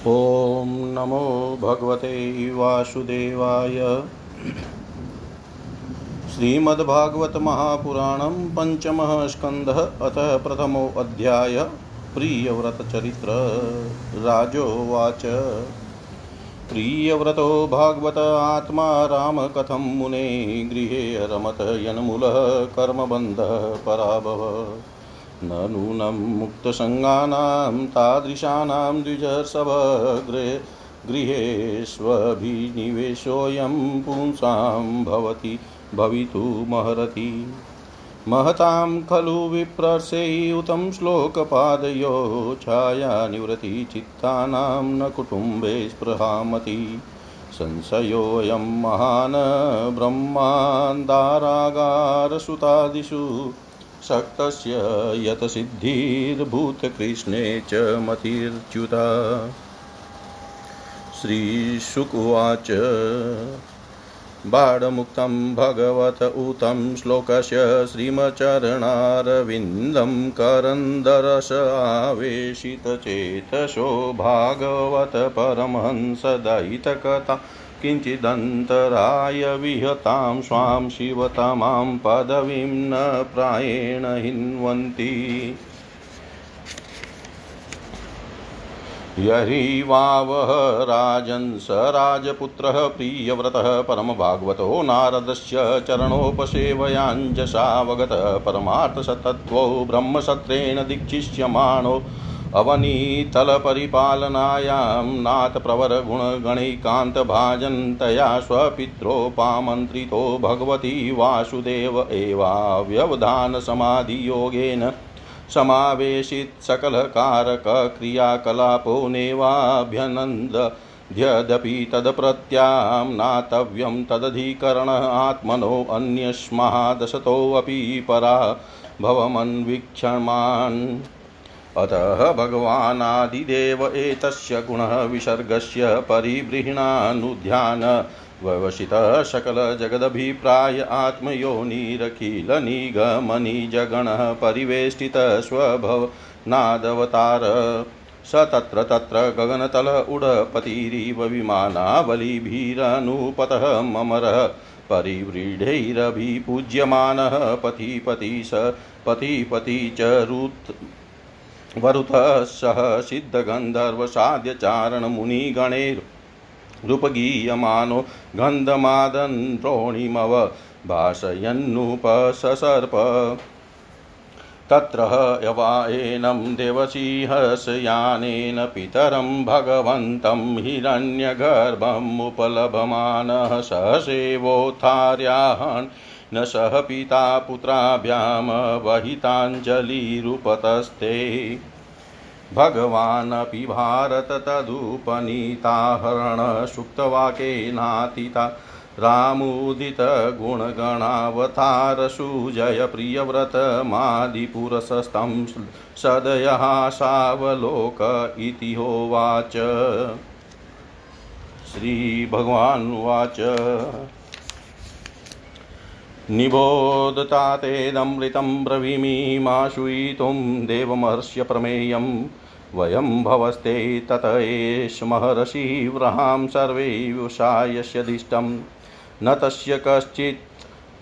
ॐ नमो भगवते वासुदेवाय। श्रीमद्भागवत महापुराणं पञ्चमः स्कन्धः अतः प्रथमोऽध्याय प्रियव्रतचरित्र। राजोवाच। प्रियव्रतो भागवत आत्मा राम कथं मुने, गृहे रमत यन्मूलः कर्मबन्धः पराभव। न नूनं मुक्तसङ्गानां तादृशानां द्विजसभगृहे गृहेष्वभिनिवेशोऽयं पुंसां भवति भवितुमर्हति महतां खलु विप्रसेयुतं श्लोकपादयो छायानिवृत्तिचित्तानां न कुटुम्बे स्पृहामति। संशयोऽयं महान् ब्रह्मान्दारागारसुतादिषु शक्तस्य यत् सिद्धिर्भूतकृष्णे च मतिर्च्युता। श्रीशुकुवाच। बाणमुक्तं भगवत ऊतं श्लोकस्य श्रीमचरणारविन्दं करन्दरस आवेशितचेतसो भागवत परमहंसदयितकथा। किञ्चिदन्तराय विहतां स्वां शिवतमां पदवीं न प्रायेण हिन्वन्ति। यरीवावः राजन् स राजपुत्रः प्रियव्रतः परमभागवतो नारदस्य चरणोपसेवयाञ्जसावगतः परमार्थसतत्त्वो ब्रह्मसत्रेण दीक्षिष्यमाणो अवनीतलपरिपालनायां नाथप्रवरगुणगणैकान्तभाजन्तया स्वपित्रोपामन्त्रितो भगवती वासुदेव एवाव्यवधानसमाधियोगेन समावेशित सकलकारकक्रियाकलापो नेवाभ्यनन्द ध्यदपि तदप्रत्याम्नातव्यं तदधिकरणः आत्मनो अन्यस्मादशतोऽपि परा भवमन्वीक्षमान् अतः भगवानादिदेव एतस्य गुणः विसर्गस्य परिबृह्णानुध्यान व्यवसितः सकलजगदभिप्राय आत्मयोनिरखिलनिगमनिजगणः परिवेष्टितः स्वभवनादवतार। स तत्र तत्र गगनतल उडपतिरिव विमानावलिभिरनुपतः ममरः। परिव्रीढैरभिपूज्यमानः पतिपति स पतिपति च रुत् वरुतः सह सिद्धगन्धर्वसाध्यचारणमुनिगणैर्। रूपगीयमानो गन्धमादन् द्रोणिमव भाषयन्नुपससर्प तत्र यवायेनं देवसिंहस्यानेन पितरं भगवन्तं हिरण्यगर्भमुपलभमानः सहसेवोत्थार्याहन् न सह पिता पुत्राभ्यां वहिताञ्जलिरुपतस्ते भगवानपि भारत तदुपनीताहरणसुक्तवाकेनातिता रामुदितगुणगणावतारसुजय प्रियव्रतमादिपुरसस्तं सदयः सावलोक इति होवाच। श्रीभगवानुवाच। निबोधतातेदमृतं ब्रवीमीमाशुयितुं देवमहर्ष्य प्रमेयम् वयं भवस्ते तत एष महर्षि व्रहां सर्वे विषायस्यदिष्टं न तस्य कश्चित्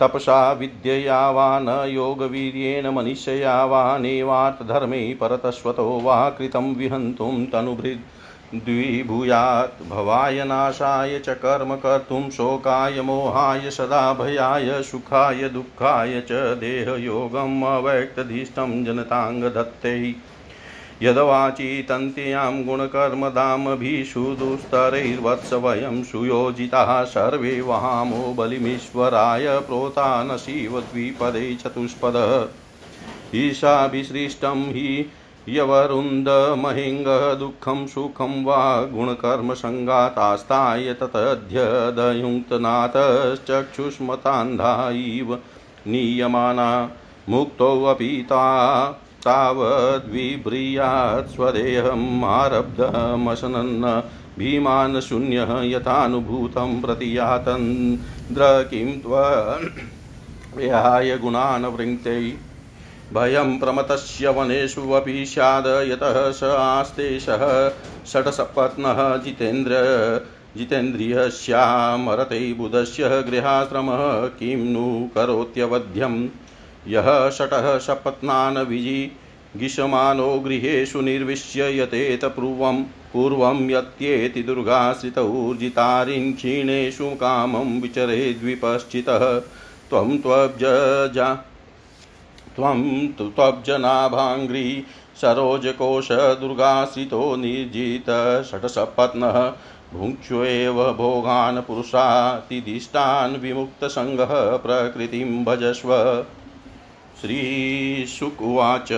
तपसा विद्यया वा न योगवीर्येण मनुष्यया वा नेवार्थधर्मे परतस्वतो वा कृतं विहन्तुं तनुभृद् द्विभूयात् भवाय नाशाय च कर्म कर्तुं शोकाय, मोहाय सदा भयाय सुखाय, दुःखाय च देहयोगम् अव्यक्तधिष्ठं जनताङ्गधत्ते। यदवाचितन्त्यां गुणकर्मधामभिषु दुस्तरैर्वत्स वयं सुयोजिताः, सर्वे वहामो बलिमीश्वराय प्रोता न शिवद्विपदे चतुष्पदः। ईशाभिसृष्टं हि यवरुन्दमहिङ्गः दुःखं सुखं वा गुणकर्मसङ्गातास्ताय ततध्यदयुङ्क्तनाथश्चक्षुष्मतान्धा इव नीयमाना मुक्तोऽपि ता तावद्विभ्रियात् स्वदेहम् आरब्धमशनन् भीमान् शून्यः यथानुभूतं प्रतियातन्द्र किं त्वयाय गुणान् वृङ्क्तै भयं प्रमतस्य वनेषु अपि स्याद यतः स आस्ते सः। षट्सपत्नः जितेन्द्र। जितेन्द्रियस्यामरते बुधस्य गृहाश्रमः किं नु करोत्यवध्यं। यः षटः सपत्नान् विजि गिषमानो गृहेषु निर्विश्य यतेत पूर्वं पूर्वं यत्येति दुर्गाश्रितौर्जितारिन् क्षीणेषु कामं विचरेद्विपश्चितः त्वं त्वब्जा त्वं तु त्वब्जनाभाङ्घ्री सरोजकोशदुर्गाश्रितो निर्जितषट्सपत्नः भुङ्क्ष्वेव भोगान् पुरुषातिदिष्टान् विमुक्तसङ्गः प्रकृतिं भजस्व। श्रीशुकुवाच।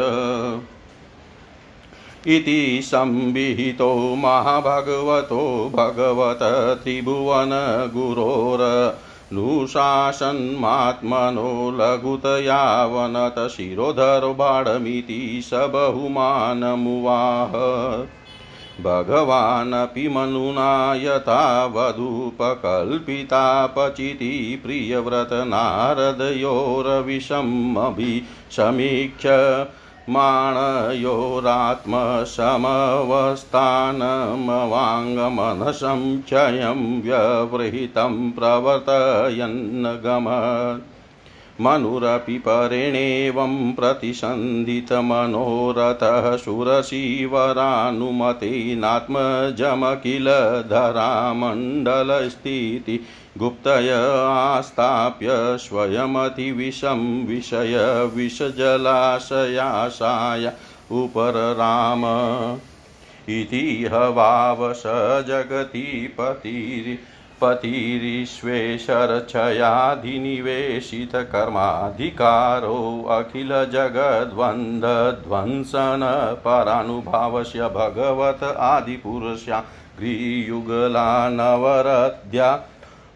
इति संविहितो महाभगवतो भगवत नुशासन्मात्मनो लघुत यावनतशिरोधर्बाढमिति स बहुमानमुवाह। भगवानपि मनुना यथा वधूपकल्पिता पचिति प्रियव्रतनारदयोरविषमभि समीक्ष माणयोरात्मसमवस्थानमवाङ्गमनसं क्षयं व्यवृहितं प्रवर्तयन्न गम मनुरपि परेणेवं प्रतिसन्धितमनोरथः सुरशिवरानुमतेनात्मजम किल धरामण्डलस्थिति गुप्तय आस्थाप्य स्वयमतिविषं विषय विषजलाशयाशाय उपरराम। इति हवावश जगति पतिरि पतिरीश्वेशरचयाधिनिवेशितकर्माधिकारो अखिलजगद्वन्द्वध्वंसन परानुभावस्य भगवत आदिपुरुषा गृयुगला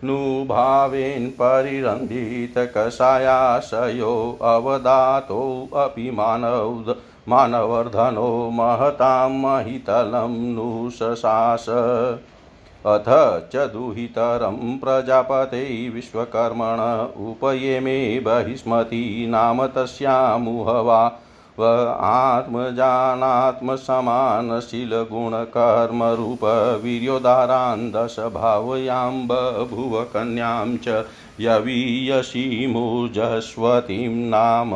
नुभावेन परिरन्धितकषायाशयो अवदातोऽपि मानव, मानवर्धनो महतां महितलं नु शशास अथ च दुहितरं प्रजापते विश्वकर्मण, उपयेमे बहिस्मती नाम तस्यामुहवा। व आत्मजानात्मसमानशीलगुणकर्मरूपवीर्योदारान् दशभावयां बभुव कन्यां च यवीयसीमुजस्वतीं नाम।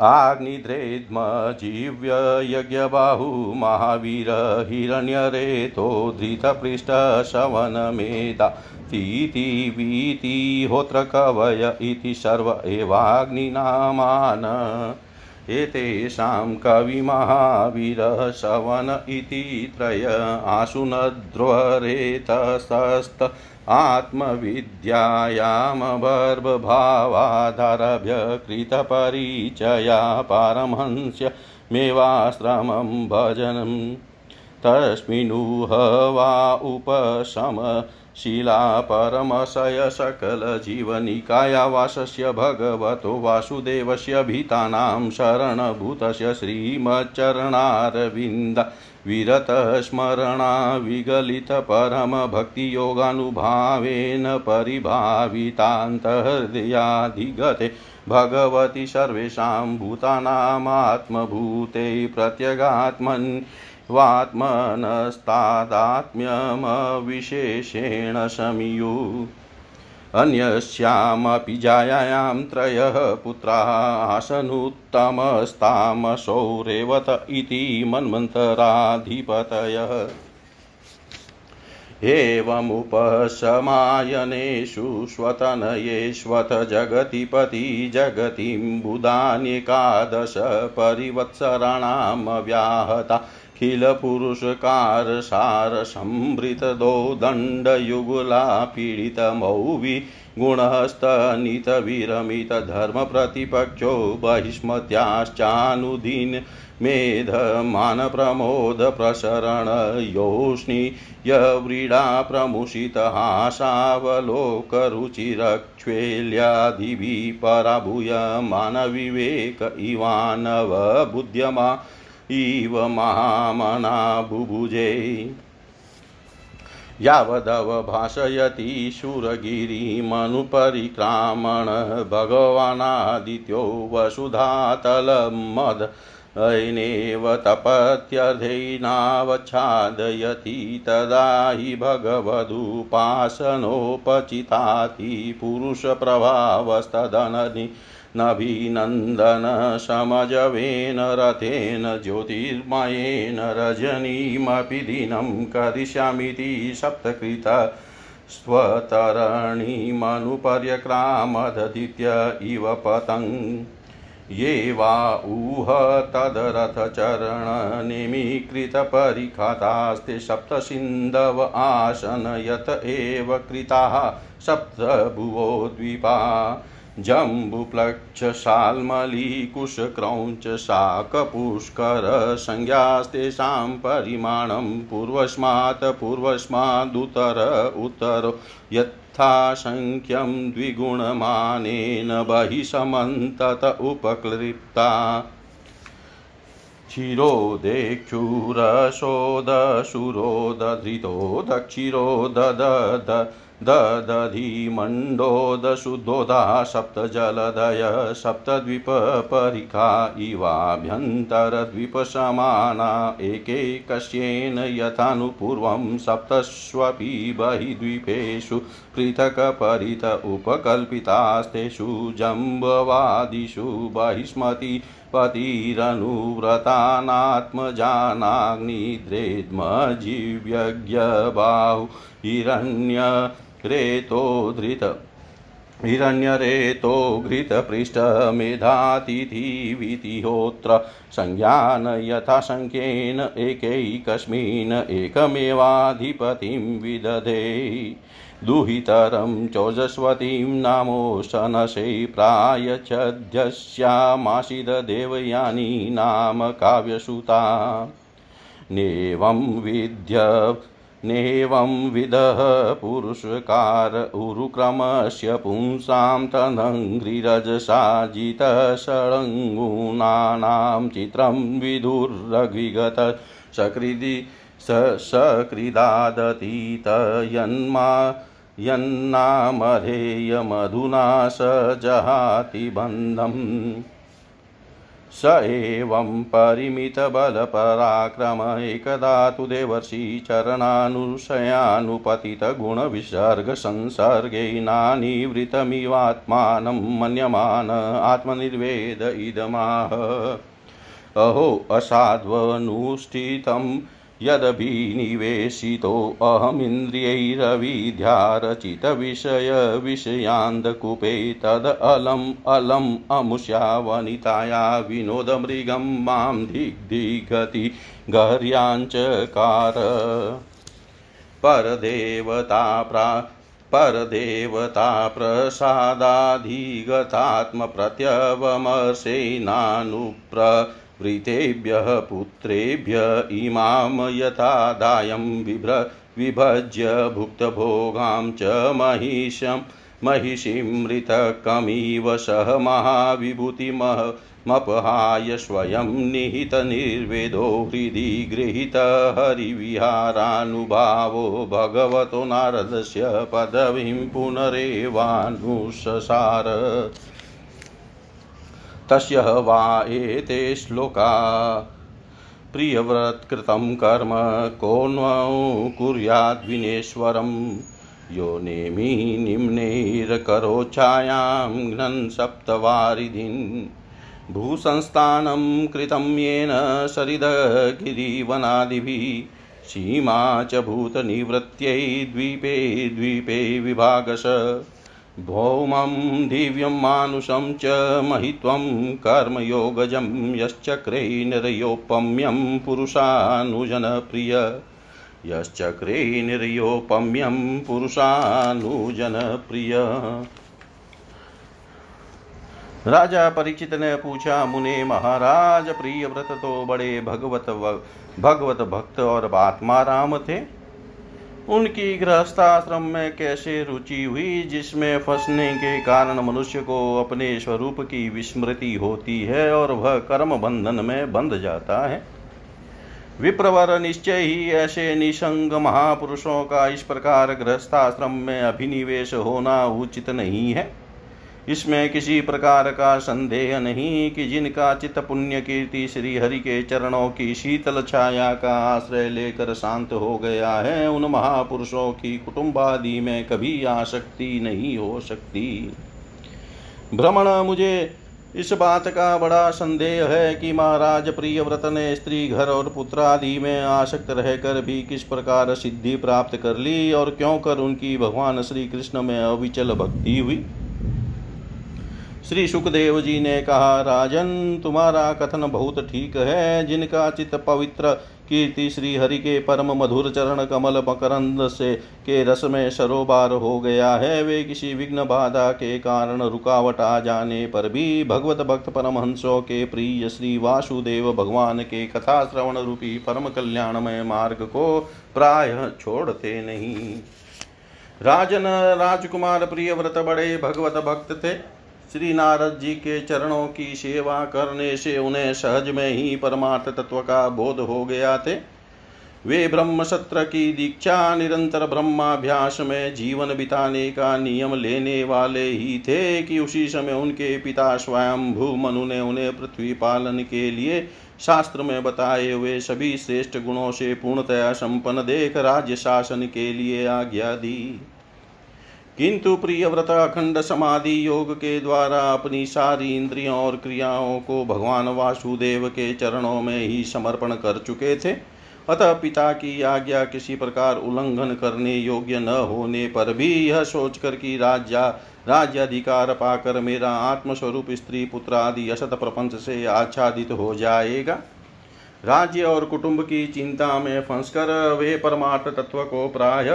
आग्निद्रेद्मजीव्य यज्ञबाहु महावीर हिरण्यरेतो धृतपृष्ठशवनमेधा तीति वीतिहोत्रकवय इति सर्व एवाग्निनामान। एतेषां कविमहावीरः शवन इति त्रय। आशुनध्वरेतस्तस्त आत्मविद्यायामभर्वभावाधारभ्य कृतपरिचया पारमहंस्य मेवाश्रमं भजनं। तस्मिन्नुह वा उपशम शिला परमशय सकलजीवनिकायावासस्य भगवतो वासुदेवस्य भीतानां शरणभूतस्य श्रीमच्चरणारविन्द विरतस्मरणा विगलितपरमभक्तियोगानुभावेन परिभावितान्तहृदयाधिगते भगवति सर्वेषां भूतानामात्मभूते प्रत्यगात्मन् वात्मनस्तादात्म्यमविशेषेण शमियु। अन्यस्यामपि जायायां त्रयः पुत्राः आसनुत्तमस्तामसौ रेवत इति मन्वन्तराधिपतयः। एवमुपशमायनेषु स्वतनयेष्वत जगतिपति जगतिं बुधान्येकादश परिवत्सराणामव्याहता खिलपुरुषकारसारसंभृतदो दण्डयुगुला पीडितमौवि गुणस्तनितविरमितधर्मप्रतिपक्षो बहिष्मत्याश्चानुदीन् मेधमानप्रमोदप्रसरणयोष्णि यव्रीडा प्रमुषितहासावलोकरुचिरक्ष्वेल्यादिभिः पराभूय मानविवेक इवानवबुद्ध्यमा इव महामना बुभुजे। यावदवभाषयति शूरगिरिमनुपरिक्रामण भगवानादित्यो वसुधातलमद ऐनेव तपत्यर्थैनावच्छादयति तदा हि भगवदुपासनोपचिताति पुरुषप्रभावस्तदननि नभिनन्दन समजवेन रथेन, ज्योतिर्मयेन रजनीमपि दिनं करिष्यामीति सप्तकृत स्वतरणीमनुपर्यक्रामददित्य इव पतङ् ये वा ऊह तदरथचरणनिमीकृतपरिखातास्ते सप्तसिन्धव आसन यत एव कृताः सप्तभुवो द्वीपा। जम्बुप्लक्षशाल्मलीकुशक्रौञ्च शाकपुष्करसंज्ञास्तेषां परिमाणं पूर्वस्मात् पूर्वस्मादुतर उत्तरो यथासङ्ख्यं द्विगुणमानेन बहिः समन्तत उपक्लिप्ता क्षीरोदेक्षुरसोदशुरोदधृतो दक्षिरो ददद दधीमण्डोदशुद्धोधा सप्तजलदय सप्तद्वीपपरिखा इवाभ्यन्तरद्वीपसमाना एकैकस्येन यथानुपूर्वं सप्तष्वपि बहिद्वीपेषु पृथक् परित उपकल्पितास्तेषु जम्बवादिषु बहिष्मति। पतिरनुव्रतानात्मजानाग्निद्रेद्मजीव्यज्ञबाहु। हिरण्य रेतो धृत हिरण्यरेतो घृतपृष्ठमेधातिथिवितिहोत्र संज्ञान यथासङ्ख्येन एकैकस्मिन् एकमेवाधिपतिं विदधे। दुहितरं चोजस्वतीं नामोशनशे प्रायच्छद्यस्यामाशिददेवयानी नाम काव्यसुता। नेवं विद्य, नेवं विदः पुरुषकार उरुक्रमस्य पुंसां तदङ्घ्रिरजसा जितषडङ्गूनानां चित्रं विदुर्रविगत सकृदि स सकृदादतीत यन्मा यन्नामधेयमधुना स जहाति बन्धम् स एवं परिमितबलपराक्रम, एकदा तु देवर्षि चरणानुशयानुपतितगुणविसर्गसंसर्गेनानिवृतमिवात्मानं मन्यमान, आत्मनिर्वेद इदमाह। अहो, असाध्वनुष्ठितं यदभिनिवेशितोऽहमिन्द्रियैरविध्यारचितविषयविषयान्दकूपे तदलम् अलम् अमुष्या वनिताया विनोदमृगं माँ दिग्दिगति गर्याञ्चकार परदेवता प्रा परदेवता प्रसादाधिगतात्मप्रत्यवमर्शेनानुप्र वृतेभ्यः पुत्रेभ्य इमां यथादायं बिभ्र विभज्य भुक्तभोगां च महिषं महिषीमृतकमिव सह महाविभूतिमपहाय स्वयं निहितनिर्वेदो हृदि गृहीतहरिविहारानुभावो भगवतो नारदस्य पदवीं पुनरेवानुशसार तस्य वा एते श्लोका। प्रियव्रत्कृतं कर्म को नु कुर्याद्विनेश्वरं यो नेमि निम्नैर्करोच्छायां घ्नन् सप्तवारिधिन्। भूसंस्थानं कृतं येन सरिदगिरिवनादिभिः। सीमा च भूतनिवृत्त्यै द्वीपे द्वीपे विभागश। भौमं दिव्यं मानुषं च महित्वं कर्मयोगजं यश्चक्रे निर्योपम्यं पुरुषानुजनप्रिय। यश्चक्रे निर्योपम्यं पुरुषानुजनप्रिय। राजा परिचित ने पूछा, मुने महाराज प्रिय व्रत तो बड़े भगवत भगवत भक्त और आत्मा राम थे? उनकी गृहस्थाश्रम में कैसे रुचि हुई, जिसमें फंसने के कारण मनुष्य को अपने स्वरूप की विस्मृति होती है और वह कर्म बंधन में बंध जाता है। विप्रवर निश्चय ही ऐसे निशंग महापुरुषों का इस प्रकार गृहस्थाश्रम में अभिनिवेश होना उचित नहीं है। इसमें किसी प्रकार का संदेह नहीं कि जिनका चित्त पुण्य कीर्ति श्री हरि के चरणों की शीतल छाया का आश्रय लेकर शांत हो गया है, उन महापुरुषों की कुटुंबादि में कभी आसक्ति नहीं हो सकती। भ्रमण मुझे इस बात का बड़ा संदेह है कि महाराज प्रिय व्रत ने स्त्री घर और पुत्र आदि में आसक्त रहकर भी किस प्रकार सिद्धि प्राप्त कर ली और क्यों कर उनकी भगवान श्री कृष्ण में अविचल भक्ति हुई? श्री सुखदेव जी ने कहा, राजन, तुम्हारा कथन बहुत ठीक है। जिनका चित्त पवित्र कीर्ति श्री हरि के परम मधुर चरण कमल मकरंद से के रस में सरोबार हो गया है, वे किसी विघ्न बाधा के कारण रुकावट आ जाने पर भी भगवत भक्त परमहंसों के प्रिय श्री वासुदेव भगवान के कथा श्रवण रूपी परम कल्याणमय मार्ग को प्राय छोड़ते नहीं। राजन, राजकुमार प्रिय व्रत बड़े भगवत भक्त थे। श्री नारद जी के चरणों की सेवा करने से उन्हें सहज में ही परमार्थ तत्व का बोध हो गया थे। वे ब्रह्म सत्र की दीक्षा, निरंतर ब्रह्माभ्यास में जीवन बिताने का नियम लेने वाले ही थे कि उसी समय उनके पिता स्वयं भू मनु ने उन्हें पृथ्वी पालन के लिए शास्त्र में बताए हुए सभी श्रेष्ठ गुणों से पूर्णतया संपन्न देख राज्य शासन के लिए आज्ञा दी। किंतु प्रिय व्रत अखंड समाधि योग के द्वारा अपनी सारी इंद्रियों और क्रियाओं को भगवान वासुदेव के चरणों में ही समर्पण कर चुके थे। अतः पिता की आज्ञा किसी प्रकार उल्लंघन करने योग्य न होने पर भी यह सोचकर कि राज्य, राज्याधिकार पाकर मेरा आत्मस्वरूप स्त्री पुत्र आदि असत प्रपंच से आच्छादित हो जाएगा। राज्य और कुटुंब की चिंता में फंसकर वे परमार्थ तत्व को प्राय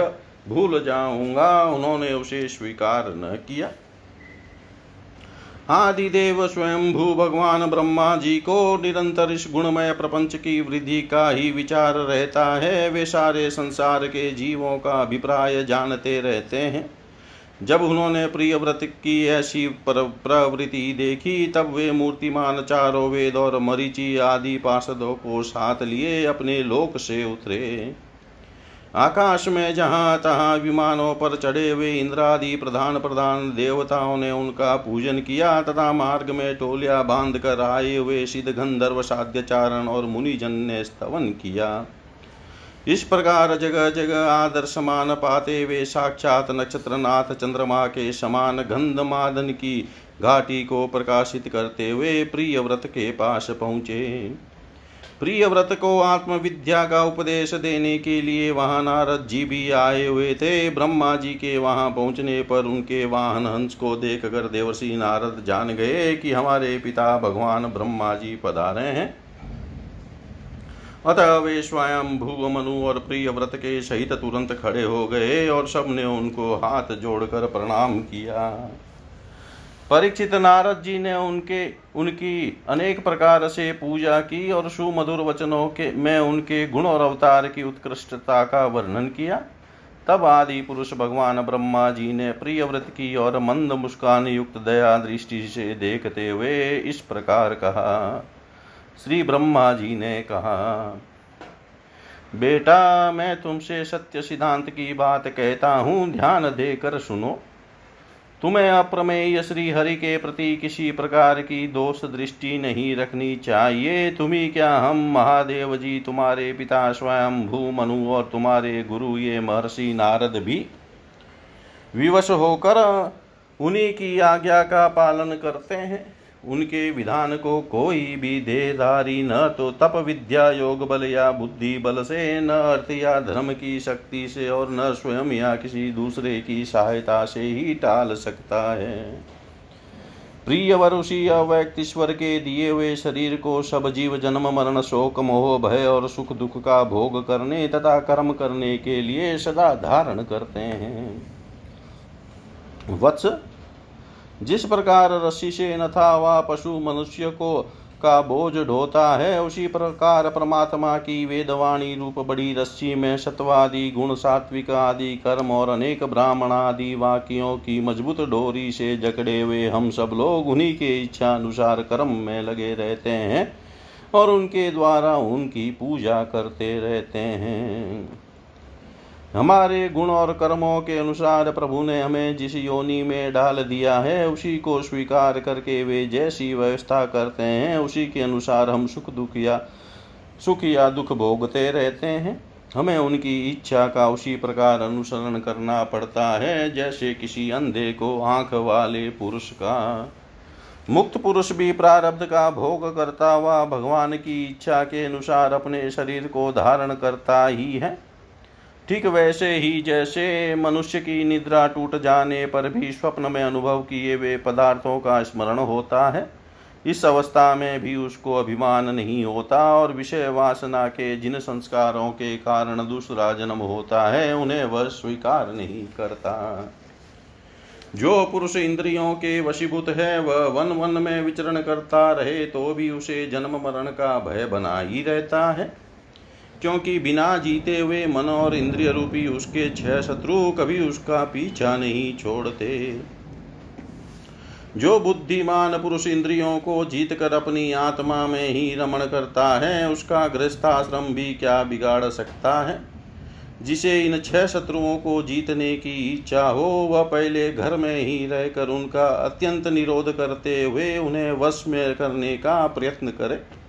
भूल जाऊँगा, उन्होंने उसे स्वीकार न किया। आदिदेव स्वयं भू भगवान ब्रह्मा जी को निरंतर इस गुणमय प्रपंच की वृद्धि का ही विचार रहता है। वे सारे संसार के जीवों का अभिप्राय जानते रहते हैं। जब उन्होंने प्रिय व्रत की ऐसी प्रवृत्ति देखी, तब वे मूर्तिमान चारों वेद और मरीचि आदि पार्षदों को साथ लिए अपने लोक से उतरे। आकाश में जहाँ तहाँ विमानों पर चढ़े हुए इंद्रादि प्रधान प्रधान देवताओं ने उनका पूजन किया, तथा मार्ग में टोलिया बाँध कर आए हुए सिद्ध गंधर्व साध्यचारण और मुनिजन ने स्तवन किया। इस प्रकार जगह जगह आदर समान पाते वे साक्षात नक्षत्रनाथ चंद्रमा के समान गंध मादन की घाटी को प्रकाशित करते हुए प्रिय व्रत के पास पहुँचे। प्रिय व्रत को आत्मविद्या का उपदेश देने के लिए वहाँ नारद जी भी आए हुए थे। ब्रह्मा जी के वहाँ पहुँचने पर उनके वाहन हंस को देख कर देवर्षि नारद जान गए कि हमारे पिता भगवान ब्रह्मा जी पधारे हैं। अतः वे स्वयं भूव मनु और प्रिय व्रत के सहित तुरंत खड़े हो गए और सबने उनको हाथ जोड़कर प्रणाम किया। परीक्षित नारद जी ने उनके, उनकी अनेक प्रकार से पूजा की और सुमधुर वचनों के, में उनके गुण और अवतार की उत्कृष्टता का वर्णन किया। तब आदि पुरुष भगवान ब्रह्मा जी ने प्रिय व्रत की और मंद मुस्कान युक्त दया दृष्टि से देखते हुए इस प्रकार कहा। श्री ब्रह्मा जी ने कहा, बेटा, मैं तुमसे सत्य सिद्धांत की बात कहता हूँ। ध्यान देकर सुनो। तुम्हें अप्रमेय श्री हरि के प्रति किसी प्रकार की दोष दृष्टि नहीं रखनी चाहिए। तुम्ही क्या हम महादेव जी, तुम्हारे पिता स्वयं भू मनु और तुम्हारे गुरु ये महर्षि नारद भी? विवश होकर उन्हीं की आज्ञा का पालन करते हैं। उनके विधान को कोई भी देहधारी न तो तप विद्या योग बल या बुद्धि बल से, न अर्थ या धर्म की शक्ति से और न स्वयं या किसी दूसरे की सहायता से ही टाल सकता है। प्रिय वरुषि अव्यक्तिश्वर के दिए हुए शरीर को सब जीव जन्म मरण शोक मोह भय और सुख दुख का भोग करने तथा कर्म करने के लिए सदा धारण करते हैं। वत्स जिस प्रकार रस्सी से न था, वह पशु मनुष्य को का बोझ ढोता है। उसी प्रकार परमात्मा की वेदवाणी, रूप बड़ी रस्सी में सत्वादि, गुण सात्विक आदि, कर्म और अनेक ब्राह्मण आदि वाक्यों की मज़बूत डोरी से जकड़े हुए हम सब लोग उन्हीं के इच्छा अनुसार कर्म में लगे रहते हैं और उनके द्वारा उनकी पूजा करते रहते हैं। हमारे गुण और कर्मों के अनुसार प्रभु ने हमें जिस योनि में डाल दिया है, उसी को स्वीकार करके वे जैसी व्यवस्था करते हैं, उसी के अनुसार हम सुख दुख या सुख या दुख भोगते रहते हैं। हमें उनकी इच्छा का उसी प्रकार अनुसरण करना पड़ता है, जैसे किसी अंधे को आँख वाले पुरुष का। मुक्त पुरुष भी प्रारब्ध का भोग करता हुआ भगवान की इच्छा के अनुसार अपने शरीर को धारण करता ही है। ठीक वैसे ही जैसे मनुष्य की निद्रा टूट जाने पर भी स्वप्न में अनुभव किए हुए पदार्थों का स्मरण होता है। इस अवस्था में भी उसको अभिमान नहीं होता और विषय वासना के जिन संस्कारों के कारण दूसरा जन्म होता है, उन्हें वह स्वीकार नहीं करता। जो पुरुष इंद्रियों के वशीभूत है, वह वन वन में विचरण करता रहे तो भी उसे जन्म मरण का भय बना ही रहता है। क्योंकि बिना जीते हुए मन और इंद्रिय रूपी उसके छह शत्रु कभी उसका पीछा नहीं छोड़ते। जो बुद्धिमान पुरुष इंद्रियों को जीत कर अपनी आत्मा में ही रमण करता है, उसका गृहस्थाश्रम भी क्या बिगाड़ सकता है? जिसे इन छह शत्रुओं को जीतने की इच्छा हो, वह पहले घर में ही रहकर उनका अत्यंत निरोध करते हुए उन्हें वश में करने का प्रयत्न करे।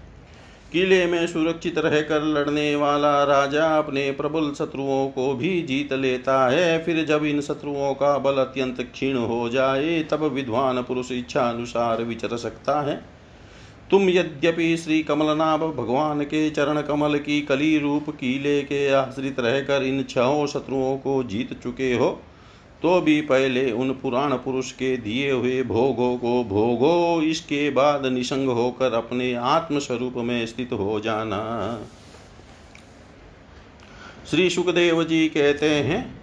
किले में सुरक्षित रहकर लड़ने वाला राजा अपने प्रबल शत्रुओं को भी जीत लेता है। फिर जब इन शत्रुओं का बल अत्यंत क्षीण हो जाए, तब विद्वान पुरुष इच्छा अनुसार विचर सकता है। तुम यद्यपि श्री कमलनाभ भगवान के चरण कमल की कली रूप कीले के आश्रित रहकर इन छहों शत्रुओं को जीत चुके हो तो भी पहले उन पुराण पुरुष के दिए हुए भोगों को भोगो, इसके बाद निसंग होकर अपने आत्म स्वरूप में स्थित हो जाना। श्री सुखदेव जी कहते हैं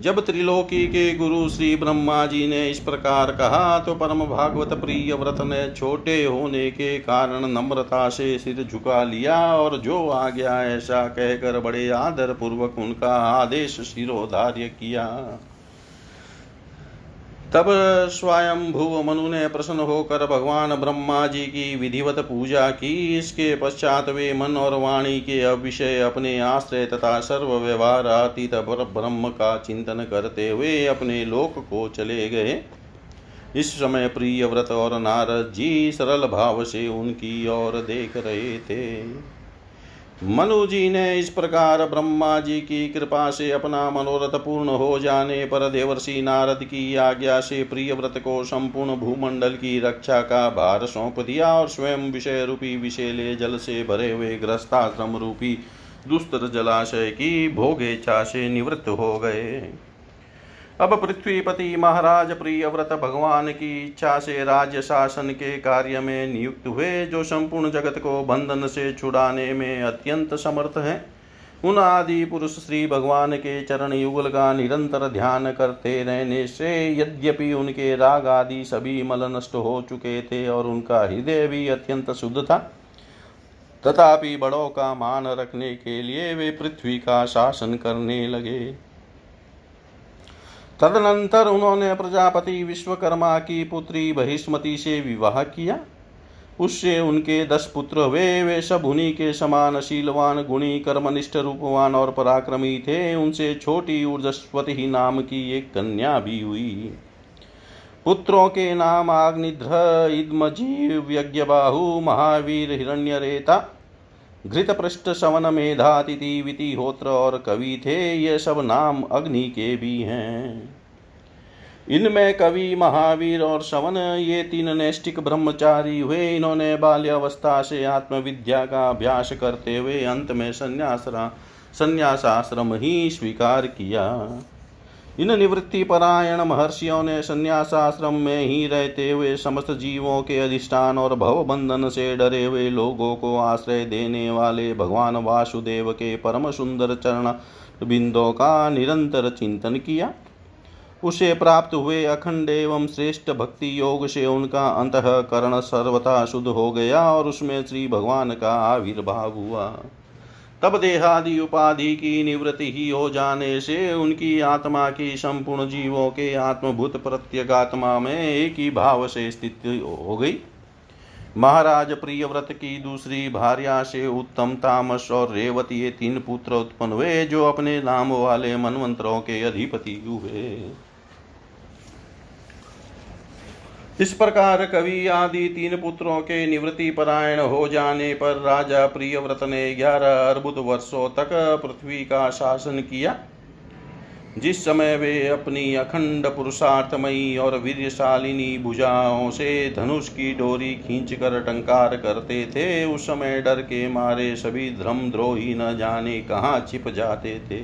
जब त्रिलोकी के गुरु श्री ब्रह्मा जी ने इस प्रकार कहा तो परम भागवत प्रिय व्रत ने छोटे होने के कारण नम्रता से सिर झुका लिया और जो आ गया ऐसा कहकर बड़े आदर पूर्वक उनका आदेश शिरोधार्य किया। तब स्वयं भुव मनु ने प्रसन्न होकर भगवान ब्रह्मा जी की विधिवत पूजा की। इसके पश्चात वे मन और वाणी के अविषय अपने आश्रय तथा सर्व व्यवहार अतीत ब्रह्म का चिंतन करते हुए अपने लोक को चले गए। इस समय प्रिय व्रत और नारद जी सरल भाव से उनकी ओर देख रहे थे। मनु जी ने इस प्रकार ब्रह्मा जी की कृपा से अपना मनोरथ पूर्ण हो जाने पर देवर्षि नारद की आज्ञा से प्रिय व्रत को संपूर्ण भूमंडल की रक्षा का भार सौंप दिया और स्वयं विषय रूपी विषेले जल से भरे हुए ग्रस्ताश्रम रूपी दुस्तर जलाशय की भोगेच्छा से निवृत्त हो गए। अब पृथ्वीपति महाराज प्रिय व्रत भगवान की इच्छा से राज्य शासन के कार्य में नियुक्त हुए, जो संपूर्ण जगत को बंधन से छुड़ाने में अत्यंत समर्थ है। उन आदि पुरुष श्री भगवान के चरण युगल का निरंतर ध्यान करते रहने से यद्यपि उनके राग आदि सभी मल नष्ट हो चुके थे और उनका हृदय भी अत्यंत शुद्ध था। तथापि बड़ों का मान रखने के लिए वे पृथ्वी का शासन करने लगे। तदनंतर उन्होंने प्रजापति विश्वकर्मा की पुत्री बहिष्मति से विवाह किया। उससे उनके दस पुत्र वे वे सब उन्हीं के समान शीलवान, गुणी, कर्मनिष्ठ, रूपवान और पराक्रमी थे। उनसे छोटी ऊर्जस्वती ही नाम की एक कन्या भी हुई। पुत्रों के नाम आग्निध्र इद्मजीव यज्ञबाहु, महावीर, हिरण्यरेता घृतपृष्ठ सवन मेधातिथि वितिहोत्र और कवि थे, ये सब नाम अग्नि के भी हैं। इनमें कवि, महावीर और शवन, ये तीन नैष्टिक ब्रह्मचारी हुए। इन्होंने बाल्यावस्था से आत्मविद्या का अभ्यास करते हुए अंत में संन्यासरा संन्यासाश्रम ही स्वीकार किया। इन निवृत्ति परायण महर्षियों ने संन्यासाश्रम में ही रहते हुए समस्त जीवों के अधिष्ठान और भव बंधन से डरे हुए लोगों को आश्रय देने वाले भगवान वासुदेव के परम सुंदर चरण बिंदों का निरंतर चिंतन किया। उसे प्राप्त हुए अखंड एवं श्रेष्ठ भक्ति योग से उनका अंतकरण सर्वथा शुद्ध हो गया और उसमें श्री भगवान का आविर्भाव हुआ। तब देहादि उपाधि की निवृत्ति ही हो जाने से उनकी आत्मा की संपूर्ण जीवों के आत्मभूत प्रत्यगात्मा में एक ही भाव से स्थित हो गई। महाराज प्रियव्रत की दूसरी भार्या से उत्तम तामस और रेवती ये तीन पुत्र उत्पन्न हुए, जो अपने नाम वाले मनवंतरों के अधिपति हुए। इस प्रकार कवि आदि तीन पुत्रों के निवृत्ति परायण हो जाने पर राजा प्रियव्रत ने ग्यारह अर्बुद वर्षों तक पृथ्वी का शासन किया, जिस समय वे अपनी अखंड पुरुषार्थमयी और वीरशालिनी भुजाओं से धनुष की डोरी खींचकर टंकार करते थे, उस समय डर के मारे सभी धर्म द्रोही न जाने कहाँ छिप जाते थे।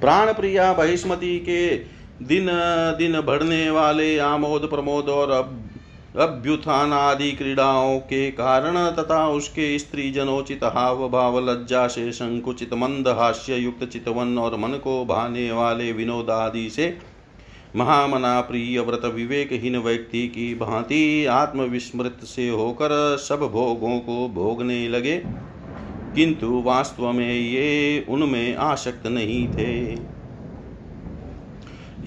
प्राण प्रिया बहिष्मति के दिन दिन बढ़ने वाले आमोद प्रमोद और अभ्युत्थान आदि क्रीड़ाओं के कारण तथा उसके स्त्री जनोचित हाव भाव लज्जा से संकुचित मंद हास्य युक्त चितवन और मन को भाने वाले विनोद आदि से महामना प्रिय व्रत विवेकहीन व्यक्ति की भांति आत्मविस्मृत से होकर सब भोगों को भोगने लगे। किंतु वास्तव में ये उनमें आसक्त नहीं थे।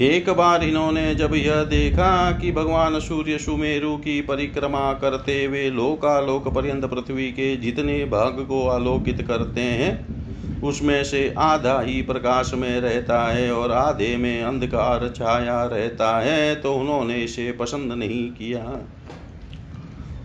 एक बार इन्होंने जब यह देखा कि भगवान सूर्य सुमेरु की परिक्रमा करते हुए लोकालोक पर्यंत पृथ्वी के जितने भाग को आलोकित करते हैं, उसमें से आधा ही प्रकाश में रहता है और आधे में अंधकार छाया रहता है तो उन्होंने इसे पसंद नहीं किया।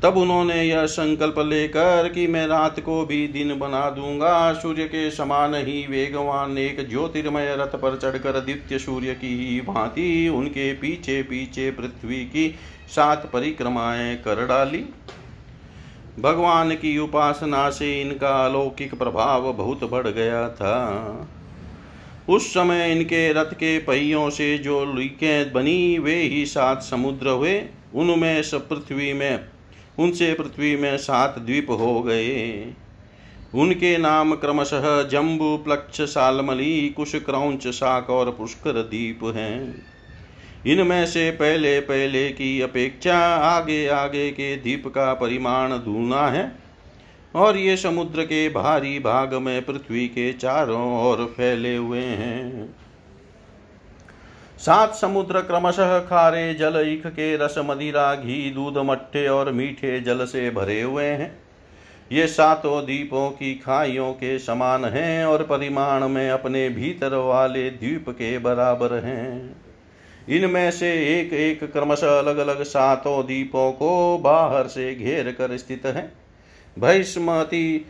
तब उन्होंने यह संकल्प लेकर कि मैं रात को भी दिन बना दूँगा। सूर्य के समान ही वेगवान एक ज्योतिर्मय रथ पर चढ़कर द्वितीय सूर्य की ही भांति उनके पीछे पीछे पृथ्वी की सात परिक्रमाएँ कर डाली। भगवान की उपासना से इनका अलौकिक प्रभाव बहुत बढ़ गया था। उस समय इनके रथ के पहियों से जो लिकें बनी, वे ही सात समुद्र हुए। उनमें पृथ्वी में उनसे पृथ्वी में सात द्वीप हो गए। उनके नाम क्रमशः जम्बू, प्लक्ष, सालमली, कुश, क्रौच शाक और पुष्कर द्वीप हैं। इनमें से पहले पहले की अपेक्षा आगे आगे के द्वीप का परिमाण दूना है और ये समुद्र के भारी भाग में पृथ्वी के चारों ओर फैले हुए हैं। सात समुद्र क्रमशः खारे जल ईख के रस मदिरा घी, दूध मट्टे और मीठे जल से भरे हुए हैं। ये सातों दीपों की खाइयों के समान हैं और परिमाण में अपने भीतर वाले द्वीप के बराबर हैं। इनमें से एक एक क्रमशः अलग अलग सातों दीपों को बाहर से घेर कर स्थित है। भैष्मती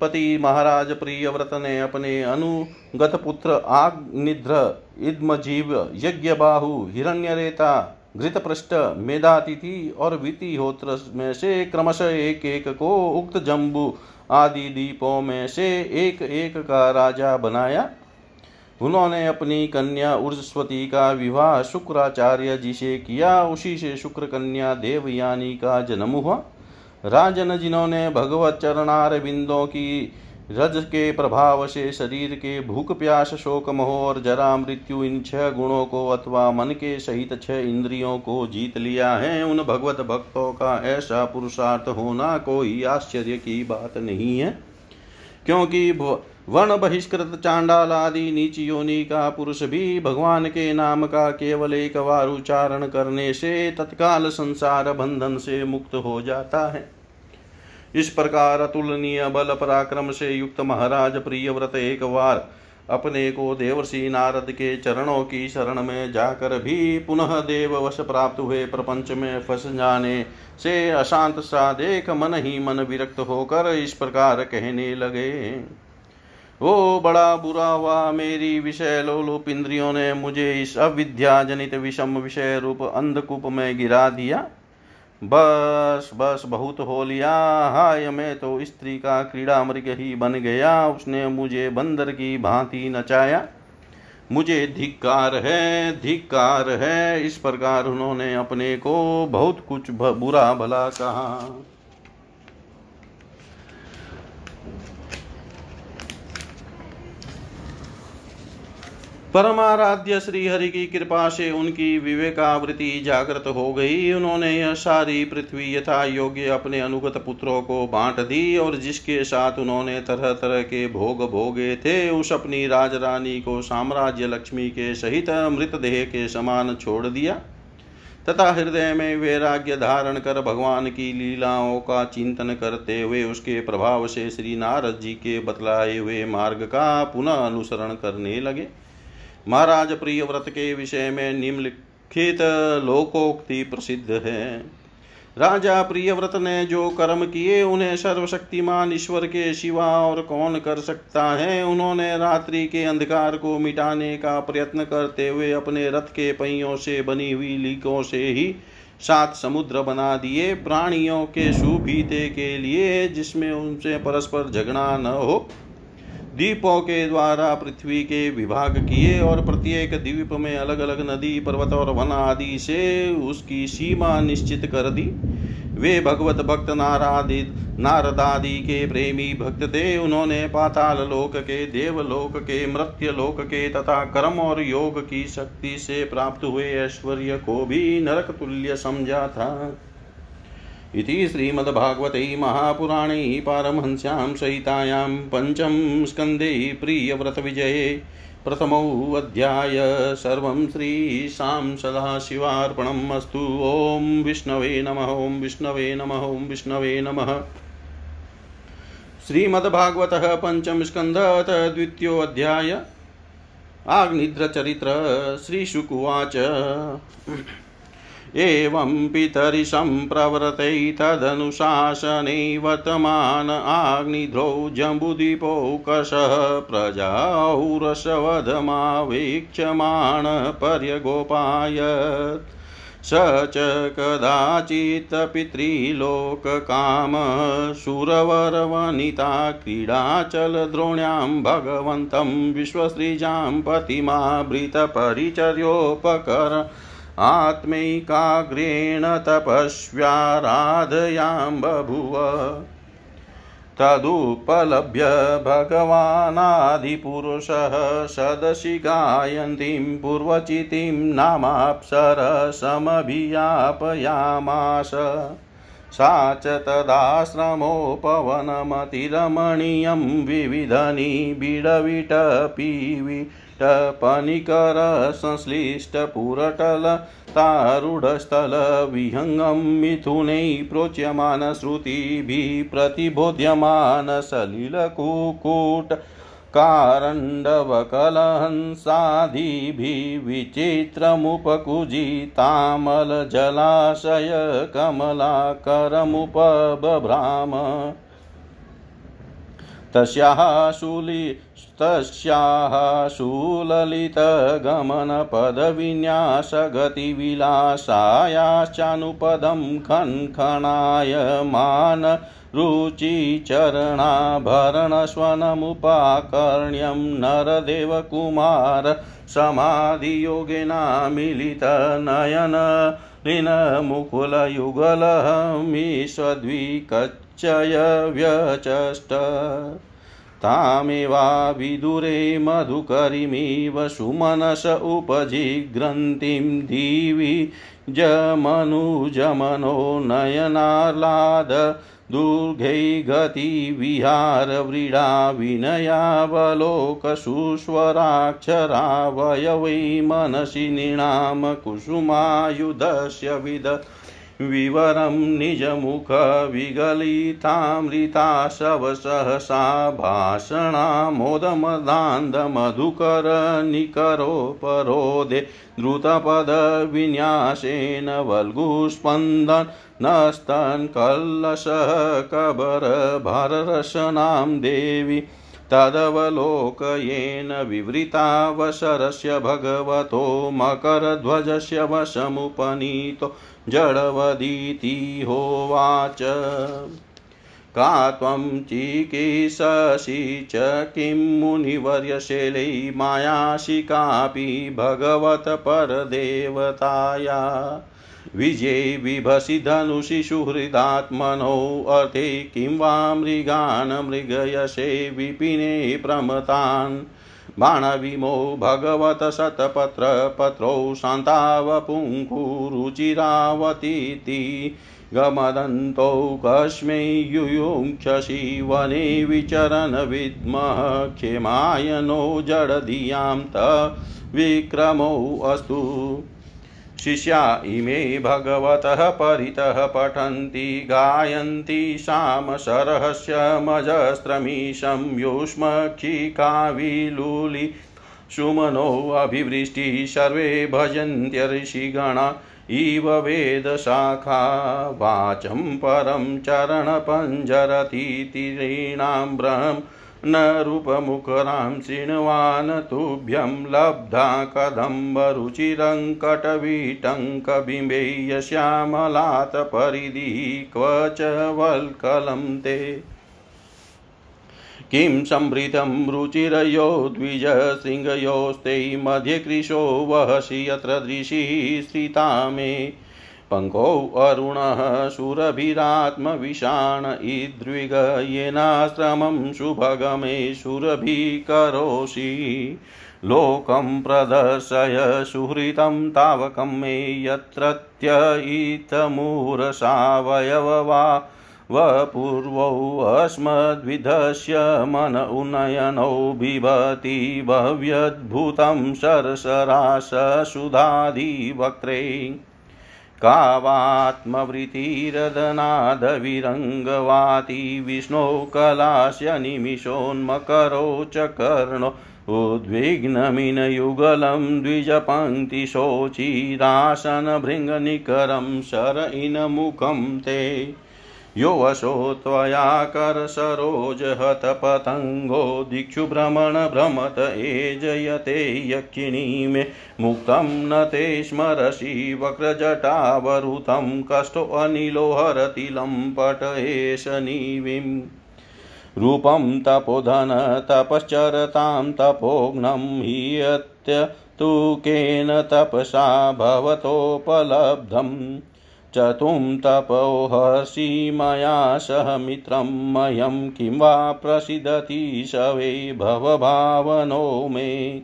पति महाराज प्रियव्रत ने अपने अनुगत पुत्र आग्निध्र इद्मजीव यज्ञ बाहु हिरण्यरेता घृतपृष्ठ मेधातिथि और वितिहोत्र में से क्रमशः एक एक को उक्त जम्बू आदि दीपों में से एक एक का राजा बनाया। उन्होंने अपनी कन्या उर्जस्वती का विवाह शुक्राचार्य जी से किया। उसी से शुक्र कन्या देवयानी का जन्म हुआ। राजन जिन्होंने भगवत चरणार बिंदों की रज के प्रभाव से शरीर के भूख प्यास, शोक मोह और जरा, मृत्यु, इन छह गुणों को अथवा मन के सहित छह इंद्रियों को जीत लिया है, उन भगवत भक्तों का ऐसा पुरुषार्थ होना कोई आश्चर्य की बात नहीं है। क्योंकि वर्ण बहिष्कृत चांडाल आदि नीच योनि का पुरुष भी भगवान के नाम का केवल एक बार उच्चारण करने से तत्काल संसार बंधन से मुक्त हो जाता है। इस प्रकार अतुलनीय बल पराक्रम से युक्त महाराज प्रियव्रत एक बार अपने को देवर्षि नारद के चरणों की शरण में जाकर भी पुनः देववश प्राप्त हुए प्रपंच में फंस जाने से अशांत सा देख मन ही मन विरक्त होकर इस प्रकार कहने लगे। ओ बड़ा बुरा हुआ मेरी विषय लोलुप इंद्रियों ने मुझे इस अविद्या जनित विषम विषय रूप अंधकूप में गिरा दिया। बस बस बहुत हो लिया। हाय, मैं तो स्त्री का क्रीड़ा मृग ही बन गया। उसने मुझे बंदर की भांति नचाया। मुझे धिक्कार है धिक्कार है। इस प्रकार उन्होंने अपने को बहुत कुछ बुरा भला कहा। परमाराध्य श्री हरि की कृपा से उनकी विवेकावृत्ति जागृत हो गई। उन्होंने यह सारी पृथ्वी यथा योग्य अपने अनुगत पुत्रों को बांट दी और जिसके साथ उन्होंने तरह तरह के भोग भोगे थे, उस अपनी राजरानी को साम्राज्य लक्ष्मी के सहित मृतदेह के समान छोड़ दिया। तथा हृदय में वैराग्य धारण कर भगवान की लीलाओं का चिंतन करते हुए उसके प्रभाव से श्री नारद जी के बतलाए हुए मार्ग का पुनः अनुसरण करने लगे। महाराज प्रिय व्रत के विषय में निम्नलिखित लोकोक्ति प्रसिद्ध है। राजा प्रियव्रत ने जो कर्म किए, उन्हें सर्वशक्तिमान ईश्वर के शिवा और कौन कर सकता है? उन्होंने रात्रि के अंधकार को मिटाने का प्रयत्न करते हुए अपने रथ के पहियों से बनी हुई लीकों से ही सात समुद्र बना दिए, प्राणियों के सुभीते के लिए जिसमें उनसे परस्पर झगड़ा न हो। द्वीपों के द्वारा पृथ्वी के विभाग किए और प्रत्येक द्वीप में अलग अलग नदी, पर्वत और वन आदि से उसकी सीमा निश्चित कर दी। वे भगवत भक्त नारादित नारदादि के प्रेमी भक्त थे। उन्होंने पाताल लोक के देवलोक के, मृत्य लोक के तथा कर्म और योग की शक्ति से प्राप्त हुए ऐश्वर्य को भी नरक तुल्य समझा था। इति श्रीमद्भागवते महापुराणे पारमहंस्यां सहितायां पञ्चम स्कन्धे प्रियव्रतविजये प्रथमोऽध्याय सर्वं श्रीशां सदाशिवार्पणम् अस्तु। ॐ विष्णवे नमः, ॐ विष्णवे नमः, ॐ विष्णवे नमः। श्रीमद्भागवतः स्कन्धत द्वितीयोऽध्याय आग्निद्रचरित्र श्रीशुकुवाच एवं पितरिशं प्रवृतै तदनुशासने वर्तमान आग्निध्रौ जम्बुदीपौकशः प्रजाौरसवधमावेक्ष्यमाण पर्यगोपायत् स च कदाचित् पितृलोककाम सुरवरवनिता क्रीडाचलद्रोण्यां भगवन्तं विश्वसृजां पतिमाभृतपरिचर्योपकर आत्मैकाग्रेण तपस्व्याराधयां बभूव तदुपलभ्य भगवानादिपुरुषः सदसि गायन्तीं पूर्वचितिं नामाप्सरसमभियापयामास। सा च तदाश्रमोपवनमतिरमणीयं विविधनिबिडविटपीवि टपनिकरसंश्लिष्टपुरटलतारूढस्थलविहङ्गं मिथुनै प्रोच्यमानश्रुतिभिः प्रतिबोध्यमानसलिलकुकुट कारण्डवकलहंसादिभिः विचित्रमुपकुजितामलजलाशयकमलाकरमुपबभ्राम तस्याः शूलि तस्याः सुललितगमनपदविन्यासगतिविलासायाश्चानुपदं खन्खणायमान रुचिचरणाभरणस्वनमुपाकर्ण्यं नरदेवकुमार समाधियोगेनामिलितनयन लीनमुकुलयुगलहमीष्वद्विकच्चय व्यचष्ट। तामेवा विदुरे मधुकरिमिव सुमनस उपजिग्रन्थिं दिवि जमनुजमनो नयनाह्लाद दुर्गै गतिविहारव्रीडा विनयावलोकसुस्वराक्षरावयवै मनसि नृणां कुसुमायुधस्य विद विवरं निजमुखविगलितामृताशवसहसा भाषणामोदमदान्दमधुकरनिकरोपरोदे द्रुतपदविन्यासेन वल्गुस्पन्दन् नस्तन्कल्लशः कबरभाररसनां देवी तदवलोकयेन विवृतावसरस्य भगवतो मकरध्वजस्य वशमुपनीतो जडवदीति होवाच। का त्वं चिकीर्षसि च किं मुनिवर्यशैलै मायासि कापि भगवत्परदेवताया विजये बिभसि धनुषि अर्थे किं वा मृगान् मृगयसे विपिने प्रमतान्। बाणविमो भगवत शतपत्रपत्रौ शान्तावपुङ्कुरुचिरावतीति गमदन्तौ कस्मै युयुङ्क्षसि वने विचरन् विद्मः क्षेमाय नो जडधियाँ त विक्रमौ अस्तु। शिष्या इमे भगवतः परितः पठन्ति, गायन्ति शामशरहस्यमजस्त्रमीशं युष्मक्षिकाविलुलि सुमनोऽभिवृष्टिः सर्वे भजन्त्यऋषिगणा इव वेदशाखा वाचं परं चरणपञ्जरतीतिरीणां ब्रह्म न रूपमुखरां शृण्वान् तुभ्यं लब्धा कदम्बरुचिरङ्कटवीटङ्कबिम्बे यश्यामलातपरिधिः क्व च वल्कलं ते किं संभृतं रुचिरयो द्विजशृङ्गयोस्ते मध्ये कृशो वहसि यत्र दृशिः स्थिता मे। पङ्को अरुणः सुरभिरात्मविषाण इद्विग येनाश्रमं सुभगमे सुरभिकरोषि। लोकं प्रदर्शय सुहृतं तावकं मे यत्रत्ययितमूरसावयववा वपूर्वौ अस्मद्विधस्य मन उन्नयनौ बिभति भव्यद्भुतं सरसराससुधादिवक्त्रे कावात्मवृत्तिरदनादविरङ्गवाति विष्णो कलास्य निमिषोन्मकरो च कर्णो उद्विग्नमिनयुगलं द्विजपङ्क्तिशोचिरासनभृङ्गनिकरं शर इनमुखं ते यो वशो त्वया करसरोजहतपतङ्गो दिक्षु भ्रमणभ्रमत एजयते यक्षिणी मे। मुक्तं न ते स्मरसि वक्रजटावरुतं कष्टोऽनिलो हरतिलं पट एष निविम् रूपं तपोधन तपश्चरतां तपोघ्नं हीयत्य तु केन तपसा भवतोपलब्धम्। चतुं तपोहर्षि मया सह मित्रं मह्यं किं वा प्रसीदति शवे भवभावनो मे।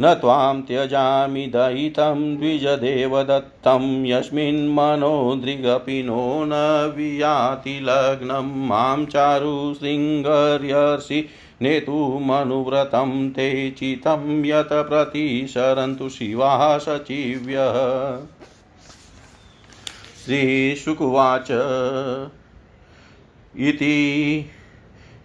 न त्वां त्यजामि दयितं द्विजदेवदत्तं यस्मिन्मनो दृगपि नो वियाति लग्नं। माँ चारु शृङ्गर्यर्षि नेतुमनुव्रतं ते चितं यत् प्रतिशरन्तु शिवाः सचिव्यः। श्रीशुकुवाच। इति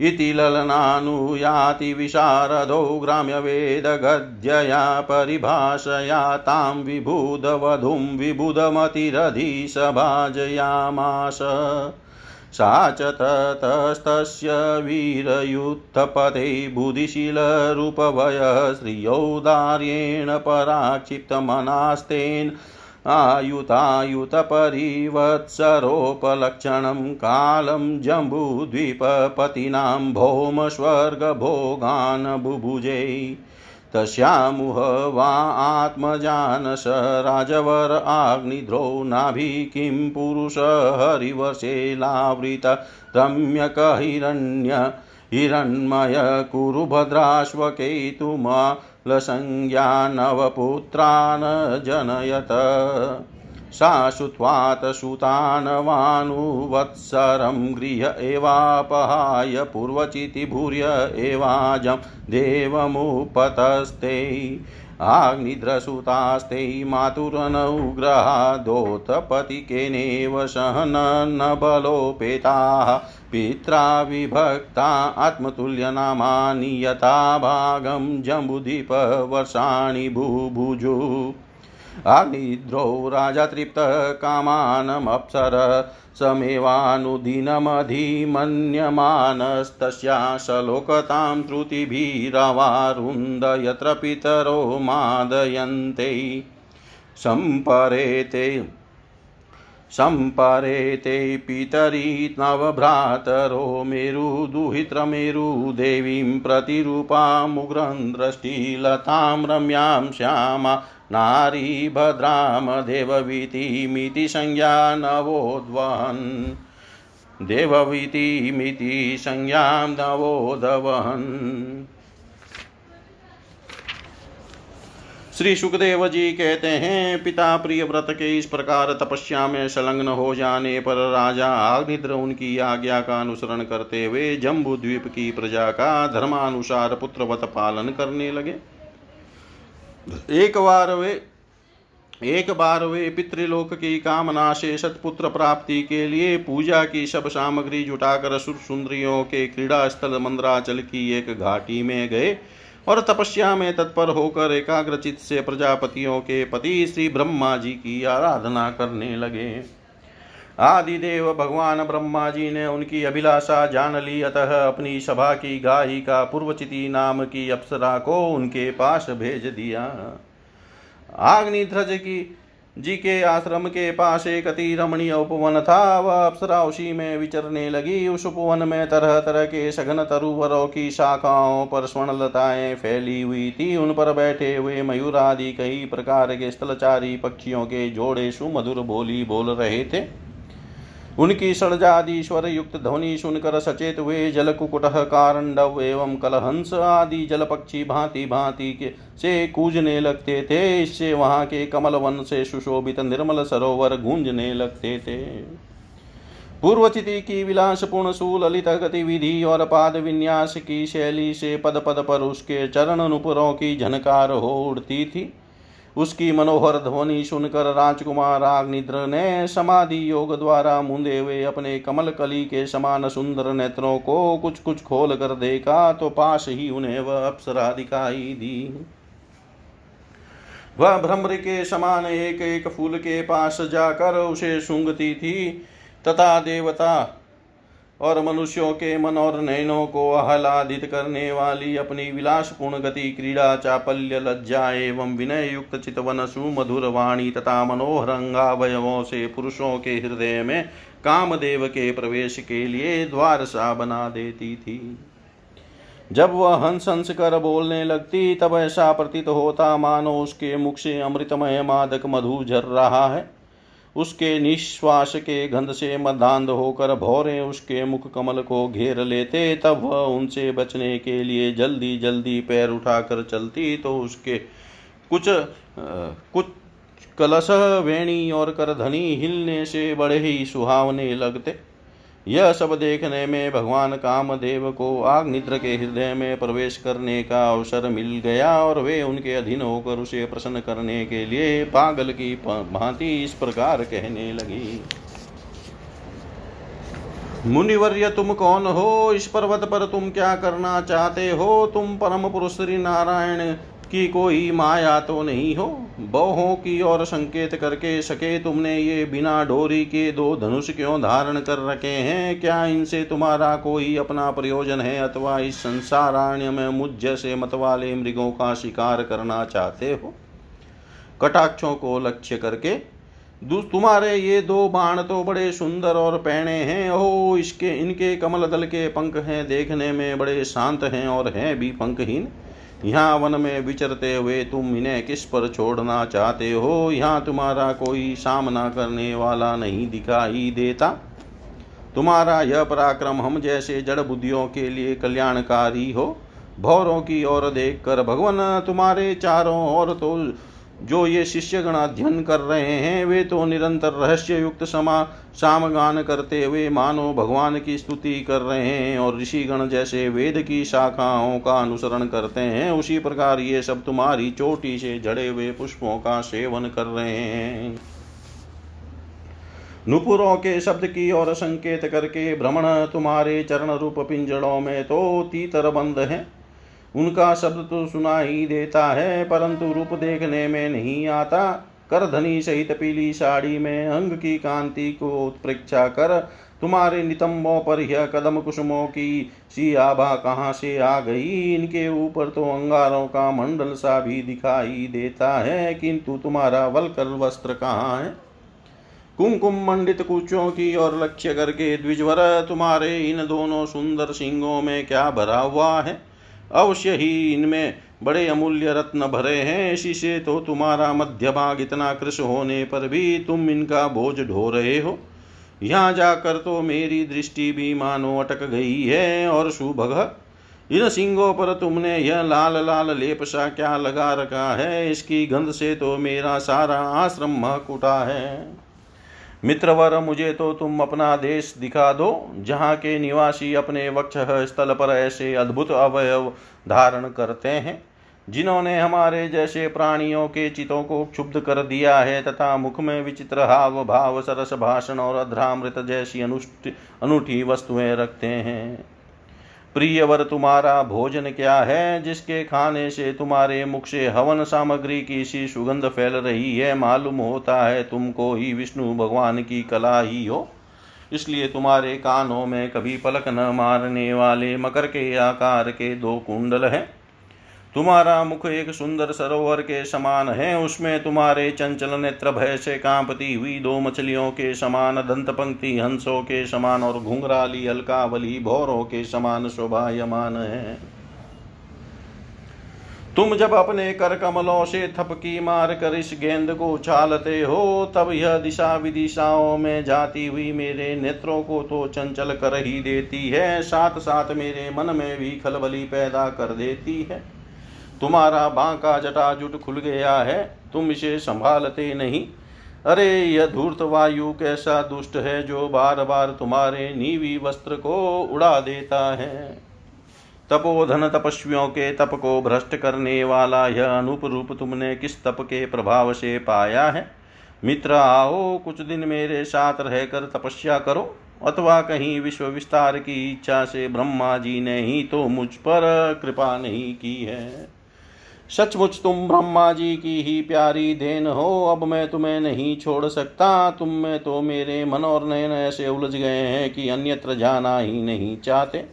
इति ललनानुयाति विशारदो ग्राम्यवेदगद्यया परिभाषया तां विबुधवधूं विबुधमतिरधिसभाजयामास सा च ततस्तस्य वीरयुत्थपते बुधिशीलरूपवयः श्रियौदार्येण पराक्षिप्तमनास्तेन आयुतायुतपरिवत्सरोपलक्षणं कालं जम्बूद्वीपपतीनां भौमस्वर्गभोगान् बुभुजे तस्यामुह वा आत्मजानस राजवर आग्निद्रौ नाभि किं पुरुष हरिवशेलावृत रम्यकहिरण्य हिरण्मय कुरु भद्राश्वकेतुमा लसंज्ञा नवपुत्रान् जनयत सा श्रुत्वात् सुतानवानुवत्सरं गृह एवापहाय पूर्वचिति भूर्य एवाजं देवमुपतस्ते। आग्निद्रसुतास्ते मातुरनौग्रहादोतपतिकेनेव सहन बलोपेताः पित्रा विभक्ता आत्मतुल्यनामानि यथा भागं जम्बुदीपवर्षाणि बुभुजु आग्निद्रौ राजा तृप्तकामानमप्सर समेवानुदिनमधिमन्यमानस्तस्या सलोकतां त्रुतिभिरवारुन्द यत्र पितरो मादयन्ते। सम्परेते सम्परेते पितरी नवभ्रातरो मेरुदुहित्रमेरुदेवीं प्रतिरूपामुग्रं दृष्टिलतां रम्यां श्यामा नारी भद्रां देववीतिमिति संज्ञा नवोद्वहन् देववीतिमिति संज्ञां नवोदवहन् श्री सुखदेव जी कहते हैं, पिता प्रिय व्रत के इस प्रकार तपस्या में संलग्न हो जाने पर राजा आग्निद्र उनकी आज्ञा का अनुसरण करते हुए जम्बू द्वीप की प्रजा का धर्मानुसार पुत्रवत पालन करने लगे। एक बार वे, एक बार वे पितृलोक की कामना से सतपुत्र प्राप्ति के लिए पूजा की सब सामग्री जुटाकर सुर सुंदरियों के क्रीड़ा स्थल मंद्राचल की एक घाटी में गए। और तपस्या में तत्पर होकर एकाग्रचित से प्रजापतियों के पति श्री ब्रह्मा जी की आराधना करने लगे। आदिदेव भगवान ब्रह्मा जी ने उनकी अभिलाषा जान ली, अतः अपनी सभा की गायिका पूर्वचिति नाम की अप्सरा को उनके पास भेज दिया। आग्निध्रज की जी के आश्रम के पास एक अति रमणीय उपवन था। वह अप्सरा उसी में विचरने लगी। उस उपवन में तरह तरह के सघन तरुवरों की शाखाओं पर स्वर्ण लताएँ फैली हुई थी। उन पर बैठे हुए मयूर आदि कई प्रकार के स्थलचारी पक्षियों के जोड़े सुमधुर बोली बोल रहे थे। उनकी षडजादि स्वर युक्त ध्वनि सुनकर सचेत हुए जल कुकुट कारंडव एवं कलहंस आदि जल पक्षी भांति भांति के से कूजने लगते थे। इससे वहाँ के कमल वन से सुशोभित निर्मल सरोवर गूंजने लगते थे। पूर्वचिति की विलासपूर्ण सुललित गतिविधि और पाद विन्यास की शैली से पद पद पर उसके चरण नुपुरों की झनकार हो उड़ती थी। उसकी मनोहर ध्वनि सुनकर राजकुमार आग्निद्र ने समाधि योग द्वारा मुंदे हुए अपने कमल कली के समान सुंदर नेत्रों को कुछ कुछ खोल कर देखा तो पास ही उन्हें वह अप्सरा दिखाई दी। वह भ्रमर के समान एक एक फूल के पास जाकर उसे सूंघती थी। तथा देवता और मनुष्यों के मन और नयनों को आह्लादित करने वाली अपनी विलासपूर्ण गति, क्रीड़ा, चापल्य, लज्जा एवं विनय युक्त चितवन, सुमधुर वाणी तथा मनोहर से पुरुषों के हृदय में कामदेव के प्रवेश के लिए द्वार सा बना देती थी। जब वह हंस हंस कर बोलने लगती, तब ऐसा प्रतीत होता मानो उसके मुख से अमृतमय मादक मधु झर रहा है। उसके निश्वास के गंध से मदांध होकर भौरे उसके मुख कमल को घेर लेते तब वह उनसे बचने के लिए जल्दी जल्दी पैर उठाकर चलती तो उसके कुछ आ, कुछ कलश वेणी और करधनी हिलने से बड़े ही सुहावने लगते। यह सब देखने में भगवान कामदेव को आग निद्र के हृदय में प्रवेश करने का अवसर मिल गया और वे उनके अधीन होकर उसे प्रसन्न करने के लिए पागल की भांति इस प्रकार कहने लगी। मुनिवर्य, तुम कौन हो? इस पर्वत पर तुम क्या करना चाहते हो? तुम परम पुरुष श्री नारायण की कोई माया तो नहीं हो? बहुओं की ओर संकेत करके सके तुमने ये बिना डोरी के दो धनुष क्यों धारण कर रखे हैं? क्या इनसे तुम्हारा कोई अपना प्रयोजन है अथवा इस संसाराण्य में मुझ जैसे मत वाले मृगों का शिकार करना चाहते हो? कटाक्षों को लक्ष्य करके। तुम्हारे ये दो बाण तो बड़े सुंदर और पहने हैं। ओ इसके इनके कमल दल के पंख हैं, देखने में बड़े शांत हैं और हैं भी पंखहीन। यहाँ वन में विचरते हुए तुम इन्हें किस पर छोड़ना चाहते हो? यहाँ तुम्हारा कोई सामना करने वाला नहीं दिखाई देता। तुम्हारा यह पराक्रम हम जैसे जड़ बुद्धियों के लिए कल्याणकारी हो। भौरों की ओर देख कर भगवान तुम्हारे चारों ओर तो जो ये शिष्यगण अध्ययन कर रहे हैं, वे तो निरंतर रहस्य युक्त समा, सामगान करते हुए मानो भगवान की स्तुति कर रहे हैं और ऋषिगण जैसे वेद की शाखाओं का अनुसरण करते हैं, उसी प्रकार ये सब तुम्हारी चोटी से जड़े हुए पुष्पों का सेवन कर रहे हैं। नुपुरों के शब्द की ओर संकेत करके भ्रमण तुम्हारे चरण रूप पिंजड़ों में तो तीतर बंद है। उनका शब्द तो सुना ही देता है, परंतु रूप देखने में नहीं आता। कर धनी सहित पीली साड़ी में अंग की कांति को उत्प्रेक्षा कर, तुम्हारे नितंबों पर यह कदम कुसुमों की सी आभा कहाँ से आ गई? इनके ऊपर तो अंगारों का मंडल सा भी दिखाई देता है, किंतु तुम्हारा वलकर वस्त्र कहाँ है? कुमकुम मंडित कुचों की और लक्ष्य करके द्विजवर, तुम्हारे इन दोनों सुंदर सिंगों में क्या भरा हुआ है? अवश्य ही इनमें बड़े अमूल्य रत्न भरे हैं इसी से तो तुम्हारा मध्य भाग इतना कृष होने पर भी तुम इनका बोझ ढो रहे हो। यहाँ जाकर तो मेरी दृष्टि भी मानो अटक गई है और सुभग, इन सिंगों पर तुमने यह लाल लाल लेप सा क्या लगा रखा है? इसकी गंध से तो मेरा सारा आश्रम महक उठा है। मित्रवर मुझे तो तुम अपना देश दिखा दो, जहाँ के निवासी अपने वक्ष स्थल पर ऐसे अद्भुत अवयव धारण करते हैं, जिन्होंने हमारे जैसे प्राणियों के चितों को क्षुब्ध कर दिया है, तथा मुख में विचित्र हाव भाव सरस भाषण और अध्रामृत जैसी अनुष्ठ अनूठी वस्तुएँ रखते हैं। प्रियवर तुम्हारा भोजन क्या है? जिसके खाने से तुम्हारे मुख से हवन सामग्री की सी सुगंध फैल रही है, मालूम होता है तुमको ही विष्णु भगवान की कला ही हो। इसलिए तुम्हारे कानों में कभी पलक न मारने वाले मकर के आकार के दो कुंडल हैं। तुम्हारा मुख एक सुंदर सरोवर के समान है, उसमें तुम्हारे चंचल नेत्र भय से कांपती हुई दो मछलियों के समान, दंत पंक्ति हंसों के समान और घुंघराली अलकावली भौरों के समान शोभायमान है। तुम जब अपने कर कमलों से थपकी मार कर इस गेंद को उछालते हो, तब यह दिशा विदिशाओं में जाती हुई मेरे नेत्रों को तो चंचल कर ही देती है साथ साथ मेरे मन में भी खलबली पैदा कर देती है। तुम्हारा बांका जटाजुट खुल गया है, तुम इसे संभालते नहीं। अरे, यह धूर्त वायु कैसा दुष्ट है जो बार बार तुम्हारे नीवी वस्त्र को उड़ा देता है? तपोधन तपस्वियों के तप को भ्रष्ट करने वाला यह अनूप रूप तुमने किस तप के प्रभाव से पाया है? मित्र, आओ, कुछ दिन मेरे साथ रहकर तपस्या करो, अथवा कहीं विश्व विस्तार की इच्छा से ब्रह्मा जी ने ही तो मुझ पर कृपा नहीं की है। सचमुच तुम ब्रह्मा जी की ही प्यारी देन हो, अब मैं तुम्हें नहीं छोड़ सकता। तुम में तो मेरे मन और नयन ऐसे उलझ गए हैं कि अन्यत्र जाना ही नहीं चाहते।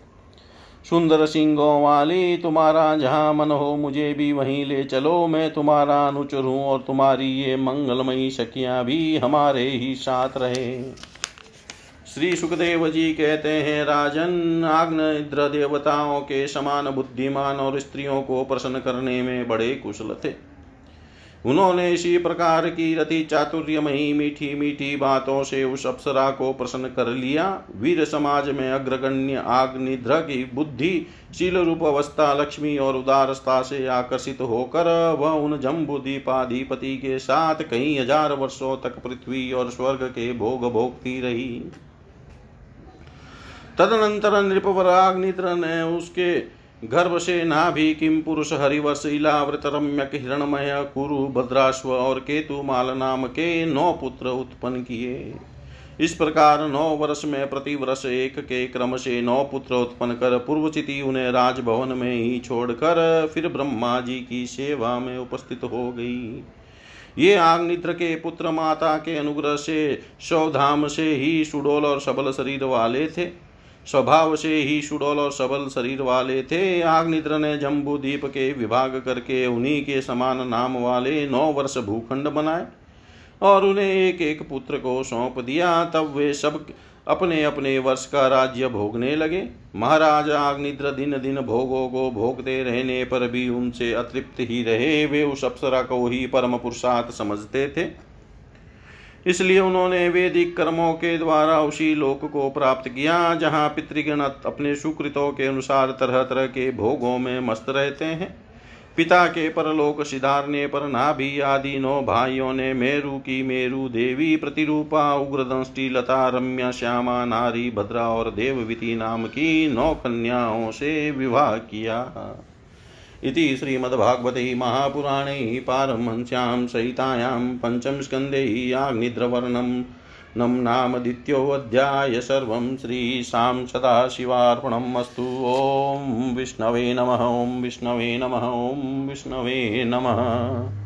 सुंदर सिंगों वाली, तुम्हारा जहाँ मन हो, मुझे भी वहीं ले चलो। मैं तुम्हारा अनुचर हूँ और तुम्हारी ये मंगलमयी सखियाँ भी हमारे ही साथ रहे। श्री सुखदेव जी कहते हैं, राजन, आग्न देवताओं के समान बुद्धिमान और स्त्रियों को प्रसन्न करने में बड़े कुशल थे। उन्होंने इसी प्रकार की रति चातुर्यमयी मीठी मीठी बातों से उस अप्सरा को प्रसन्न कर लिया। वीर समाज में अग्रगण्य आग्निध्र की बुद्धि, शील रूप अवस्था, लक्ष्मी और उदारस्था से आकर्षित होकर वह उन जम्बुदीपाधिपति के साथ कई हज़ार वर्षों तक पृथ्वी और स्वर्ग के भोग भोगती रही। तदनंतर नृपवराग्नित्र ने उसके गर्भ से नाभि किम पुरुष हरिवश इलावृत रम्यक हिरणमय कुरु भद्राश्व और केतु माल नाम के नौ पुत्र उत्पन्न किए। इस प्रकार नौ वर्ष में प्रति वर्ष एक के क्रम से नौ पुत्र उत्पन्न कर पूर्वचिति उन्हें राजभवन में ही छोड़कर फिर ब्रह्मा जी की सेवा में उपस्थित हो गई। ये आग्नित्र के पुत्र माता के अनुग्रह से सौधाम से ही सुडोल और सबल शरीर वाले थे। स्वभाव से ही सुडोल और सबल शरीर वाले थे। आग्निद्र ने जम्बू दीप के विभाग करके उन्हीं के समान नाम वाले नौ वर्ष भूखंड बनाए और उन्हें एक एक पुत्र को सौंप दिया। तब वे सब अपने अपने वर्ष का राज्य भोगने लगे। महाराज आग्निद्र दिन दिन भोगों को भोगते रहने पर भी उनसे अतृप्त ही रहे। वे उस अप्सरा को ही परम पुरुषार्थ समझते थे। इसलिए उन्होंने वैदिक कर्मों के द्वारा उसी लोक को प्राप्त किया, जहाँ पितृगण अपने सुकृतों के अनुसार तरह तरह के भोगों में मस्त रहते हैं। पिता के परलोक सिधारने पर नाभि आदि नौ भाइयों ने मेरु की मेरु देवी प्रतिरूपा, उग्रदंष्टि, लता, रम्या, श्यामा, नारी, भद्रा और देवविति नाम की नौ कन्याओं से विवाह किया। इति श्रीमद्भागवते महापुराणे पारमहंस्यां सहितायां पञ्चमस्कन्धे याग्निद्रवर्णं नम नाम द्वितीयोऽध्याय सर्वं श्रीशां सदाशिवार्पणम् अस्तु ॐ विष्णवे नमः, ॐ विष्णवे नमः, ॐ विष्णवे नमः।